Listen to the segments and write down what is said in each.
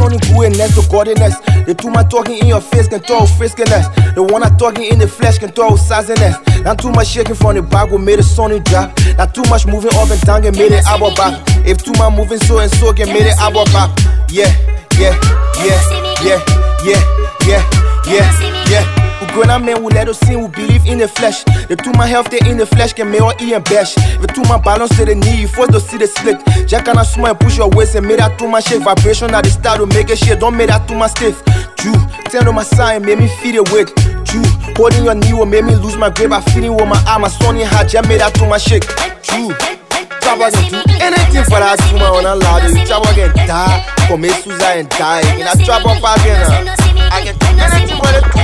only goodness, the godliness. The two man talking in your face can throw friskiness. The one I talking in the flesh can throw siziness. Not too much shaking from the back will made a Sony drop. Not too much moving up and down can made it album back. If two man moving so and so can made it album back. Yeah, yeah, yeah, yeah, yeah, yeah, yeah, yeah. Grown up men will let us see who believe in the flesh. The two my health they in the flesh can make or eat and bash. The two my balance to the knee, you force to see the split. Jack and I and push your waist and make that two my shake vibration at the start to make it shit. Don't make that too much stiff. Drew, tell on my sign, make me feel the weight. Drew, holding your knee will make me lose my grip. I feeling with my arm, my sonny hard, just made that too much shake. Drew. Chapa can do anything for that two man on a ladder. Chapa can die, come Susa and die. In a trap up again. Uh. I can do anything for the two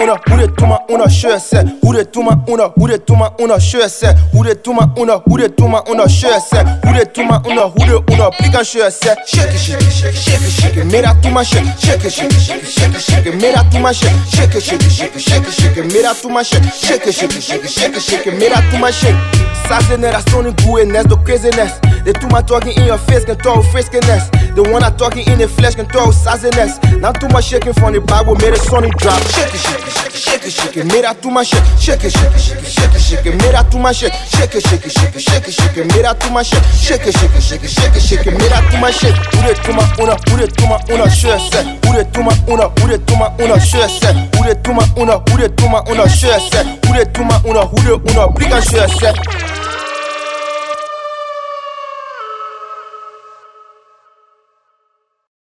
una, man una, sure set. Who the Tuma owner, who the two man una, sure set. Who the Tuma owner, who the Tuma owner, sure set. Who the Tuma owner, who una, pick and sure set. Shake it, shake it, shake it, shake it, shake it. That two shake, shake it, shake it, shake it, shake it, shake it. That two shake, shake it, shake it, shake it, shake it, shake it. That two shake, shake it, shake it, shake it, shake it, shake it. That two shake. Sassy that's only goodness, the craziness. The two man talking in your face can throw friskiness. The one I talking in the flesh can throw sassiness. Not too much shaking from the Bible made a sonny drop. Shake it, shake it, shake it, shake it, shake it. Made that too much shake, shake it, shake it, shake it, shake it, shake it. Made that too much shake, shake it, shake it, shake it, shake it, shake it. Made that too much shake, shake it, shake it, shake it, shake it, shake it. Made that too much shake. Who the two man una, who the two man una, sure set. Who the two man una, who the Tuma owner, sure set. Who the two man una, who the Tuma owner, sure set. Who the Tuma owner, who the una, big and sure set.